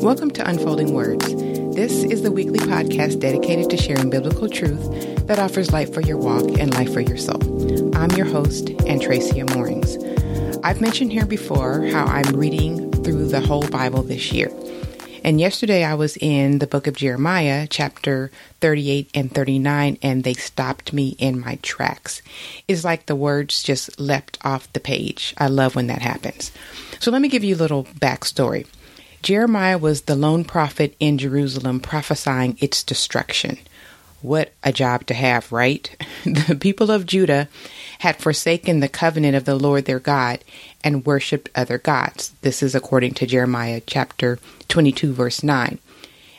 Welcome to Unfolding Words. This is the weekly podcast dedicated to sharing biblical truth that offers light for your walk and life for your soul. I'm your host, Antracia Moorings. I've mentioned here before how I'm reading through the whole Bible this year. And yesterday I was in the book of Jeremiah, chapter 38 and 39, and they stopped me in my tracks. It's like the words just leapt off the page. I love when that happens. So let me give you a little backstory. Jeremiah was the lone prophet in Jerusalem prophesying its destruction. What a job to have, right? The people of Judah had forsaken the covenant of the Lord their God and worshipped other gods. This is according to Jeremiah chapter 22, verse 9.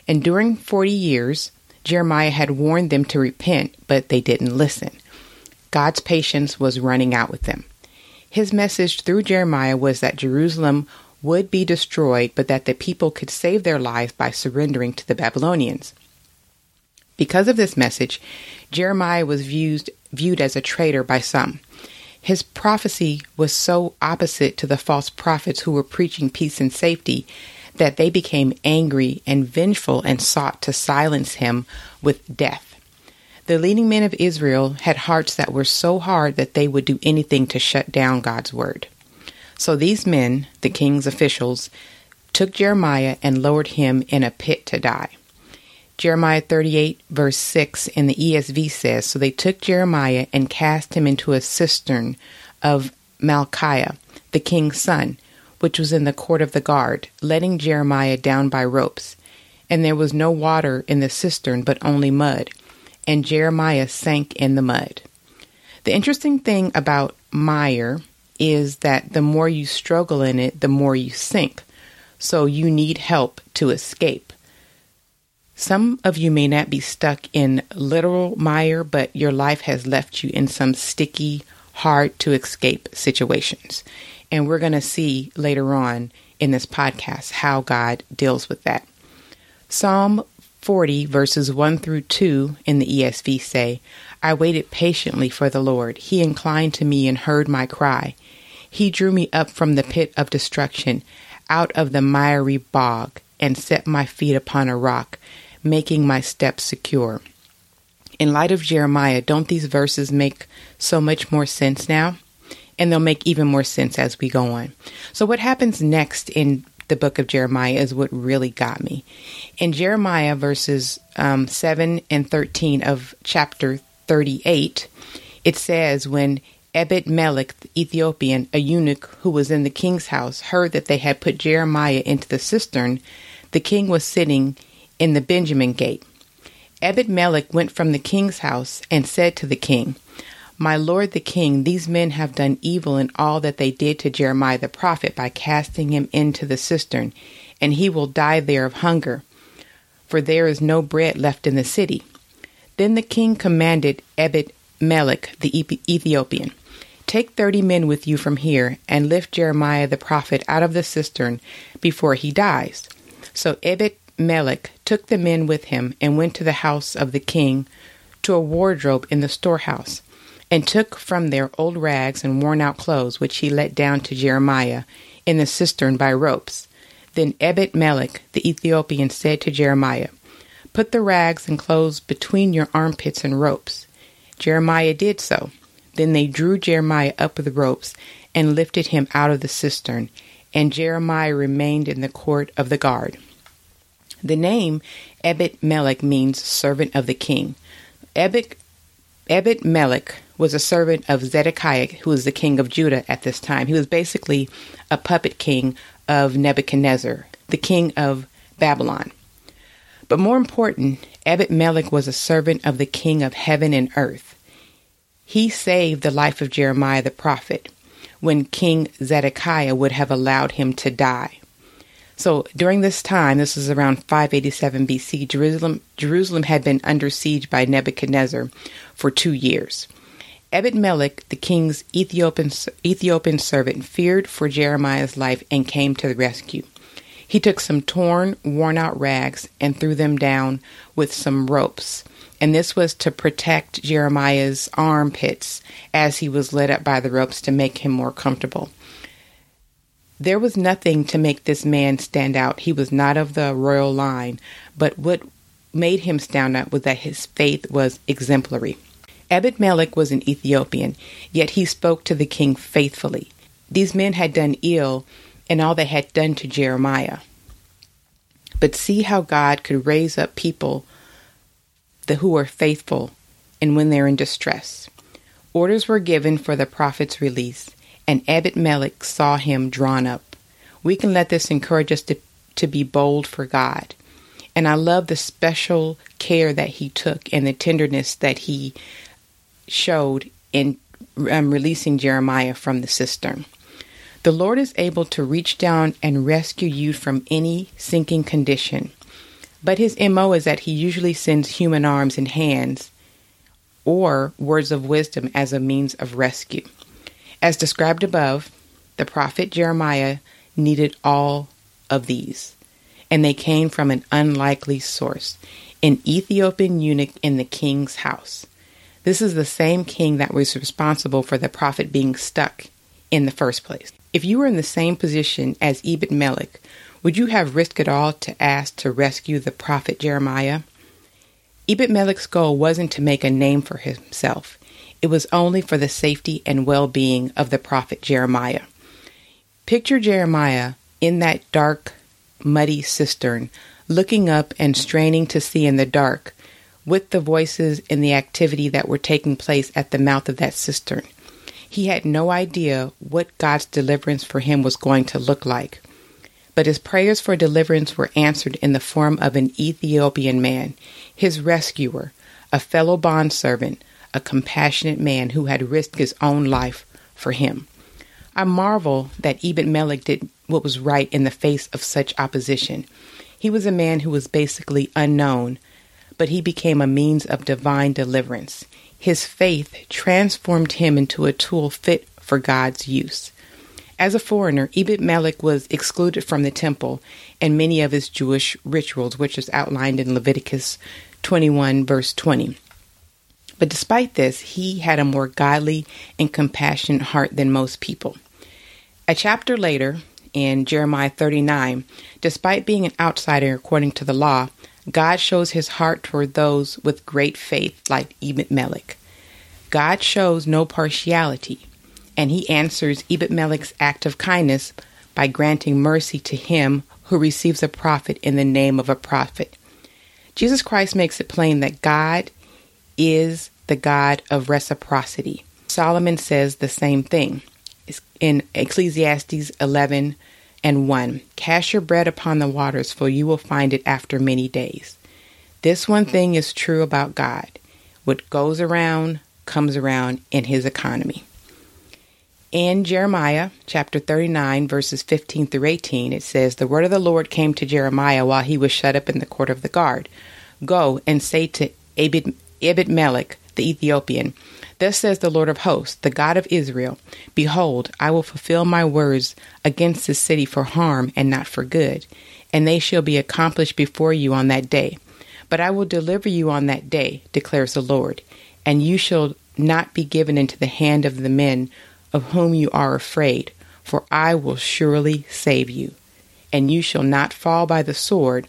And during 40 years, Jeremiah had warned them to repent, but they didn't listen. God's patience was running out with them. His message through Jeremiah was that Jerusalem would be destroyed, but that the people could save their lives by surrendering to the Babylonians. Because of this message, Jeremiah was viewed, viewed as a traitor by some. His prophecy was so opposite to the false prophets who were preaching peace and safety that they became angry and vengeful and sought to silence him with death. The leading men of Israel had hearts that were so hard that they would do anything to shut down God's word. So these men, the king's officials, took Jeremiah and lowered him in a pit to die. Jeremiah 38, verse 6 in the ESV says So they took Jeremiah and cast him into a cistern of Malchiah, the king's son, which was in the court of the guard, letting Jeremiah down by ropes. And there was no water in the cistern, but only mud. And Jeremiah sank in the mud. The interesting thing about mire is that the more you struggle in it, the more you sink. So you need help to escape. Some of you may not be stuck in literal mire, but your life has left you in some sticky, hard to escape situations. And we're going to see later on in this podcast how God deals with that. Psalm 40, verses 1 through 2 in the ESV say, I waited patiently for the Lord. He inclined to me and heard my cry. He drew me up from the pit of destruction, out of the miry bog, and set my feet upon a rock, making my steps secure. In light of Jeremiah, don't these verses make so much more sense now? And they'll make even more sense as we go on. So, what happens next in the book of Jeremiah is what really got me. In Jeremiah, verses um, 7 and 13 of chapter 38, it says, When Ebed Melech the Ethiopian, a eunuch who was in the king's house, heard that they had put Jeremiah into the cistern, the king was sitting in the Benjamin gate. Ebed Melech went from the king's house and said to the king, My lord the king, these men have done evil in all that they did to Jeremiah the prophet by casting him into the cistern, and he will die there of hunger, for there is no bread left in the city. Then the king commanded Ebed Melech the Ethiopian, Take thirty men with you from here, and lift Jeremiah the prophet out of the cistern before he dies. So Ebed Melech took the men with him and went to the house of the king to a wardrobe in the storehouse, and took from there old rags and worn out clothes, which he let down to Jeremiah in the cistern by ropes. Then Ebed Melech the Ethiopian said to Jeremiah, Put the rags and clothes between your armpits and ropes. Jeremiah did so. Then they drew Jeremiah up with ropes and lifted him out of the cistern, and Jeremiah remained in the court of the guard. The name Ebed Melech means servant of the king. Ebed, Ebed Melech was a servant of Zedekiah, who was the king of Judah at this time. He was basically a puppet king of Nebuchadnezzar, the king of Babylon. But more important, Ebed Melech was a servant of the king of heaven and earth. He saved the life of Jeremiah the prophet when King Zedekiah would have allowed him to die. So during this time, this is around 587 BC, Jerusalem, Jerusalem had been under siege by Nebuchadnezzar for two years. Ebed Melech, the king's Ethiopian, Ethiopian servant, feared for Jeremiah's life and came to the rescue. He took some torn, worn out rags and threw them down with some ropes and this was to protect Jeremiah's armpits as he was led up by the ropes to make him more comfortable. There was nothing to make this man stand out. He was not of the royal line, but what made him stand out was that his faith was exemplary. Ebed-Melech was an Ethiopian, yet he spoke to the king faithfully. These men had done ill in all they had done to Jeremiah. But see how God could raise up people the, who are faithful and when they're in distress. Orders were given for the prophet's release, and Ebed-Melech saw him drawn up. We can let this encourage us to, to be bold for God. And I love the special care that he took and the tenderness that he showed in um, releasing Jeremiah from the cistern. The Lord is able to reach down and rescue you from any sinking condition. But his MO is that he usually sends human arms and hands or words of wisdom as a means of rescue. As described above, the prophet Jeremiah needed all of these, and they came from an unlikely source an Ethiopian eunuch in the king's house. This is the same king that was responsible for the prophet being stuck in the first place. If you were in the same position as Ebed-Melech, would you have risked it all to ask to rescue the prophet Jeremiah? Ebed-Melech's goal wasn't to make a name for himself. It was only for the safety and well-being of the prophet Jeremiah. Picture Jeremiah in that dark, muddy cistern, looking up and straining to see in the dark, with the voices and the activity that were taking place at the mouth of that cistern. He had no idea what God's deliverance for him was going to look like. But his prayers for deliverance were answered in the form of an Ethiopian man, his rescuer, a fellow bondservant, a compassionate man who had risked his own life for him. I marvel that Ebed-Melech did what was right in the face of such opposition. He was a man who was basically unknown, but he became a means of divine deliverance. His faith transformed him into a tool fit for God's use. As a foreigner, Ebed-Melech was excluded from the temple and many of his Jewish rituals, which is outlined in Leviticus 21, verse 20. But despite this, he had a more godly and compassionate heart than most people. A chapter later, in Jeremiah 39, despite being an outsider according to the law, God shows his heart toward those with great faith, like Ebed-Melech. God shows no partiality, and he answers Ebed-Melech's act of kindness by granting mercy to him who receives a prophet in the name of a prophet. Jesus Christ makes it plain that God is the God of reciprocity. Solomon says the same thing in Ecclesiastes 11 and 1 Cast your bread upon the waters, for you will find it after many days. This one thing is true about God what goes around comes around in his economy. In Jeremiah chapter 39, verses 15 through 18, it says, The word of the Lord came to Jeremiah while he was shut up in the court of the guard. Go and say to Abed, Melech, the Ethiopian, Thus says the Lord of hosts, the God of Israel Behold, I will fulfill my words against this city for harm and not for good, and they shall be accomplished before you on that day. But I will deliver you on that day, declares the Lord, and you shall not be given into the hand of the men of whom you are afraid, for I will surely save you. And you shall not fall by the sword,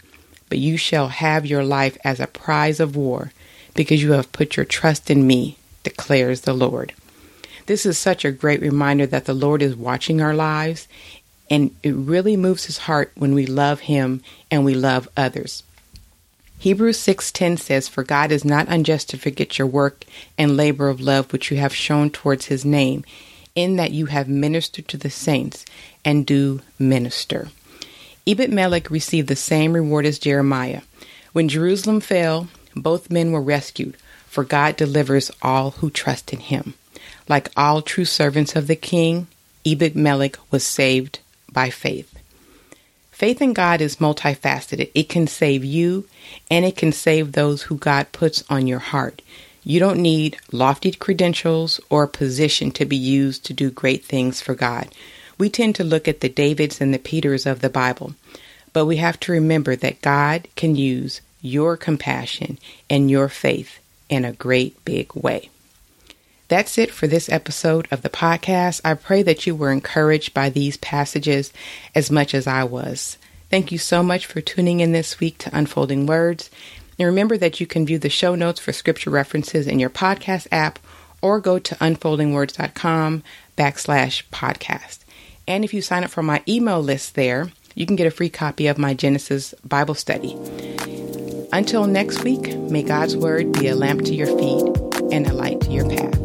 but you shall have your life as a prize of war, because you have put your trust in me declares the Lord. This is such a great reminder that the Lord is watching our lives, and it really moves his heart when we love him and we love others. Hebrews 6:10 says, "For God is not unjust to forget your work and labor of love which you have shown towards his name, in that you have ministered to the saints and do minister." Ebed-Melech received the same reward as Jeremiah. When Jerusalem fell, both men were rescued, for God delivers all who trust in him. Like all true servants of the king, Ebed-Melech was saved by faith. Faith in God is multifaceted. It can save you and it can save those who God puts on your heart. You don't need lofty credentials or a position to be used to do great things for God. We tend to look at the Davids and the Peters of the Bible, but we have to remember that God can use your compassion and your faith in a great big way. That's it for this episode of the podcast. I pray that you were encouraged by these passages as much as I was. Thank you so much for tuning in this week to Unfolding Words. And remember that you can view the show notes for scripture references in your podcast app or go to unfoldingwords.com backslash podcast. And if you sign up for my email list there, you can get a free copy of my Genesis Bible study. Until next week, may God's word be a lamp to your feet and a light to your path.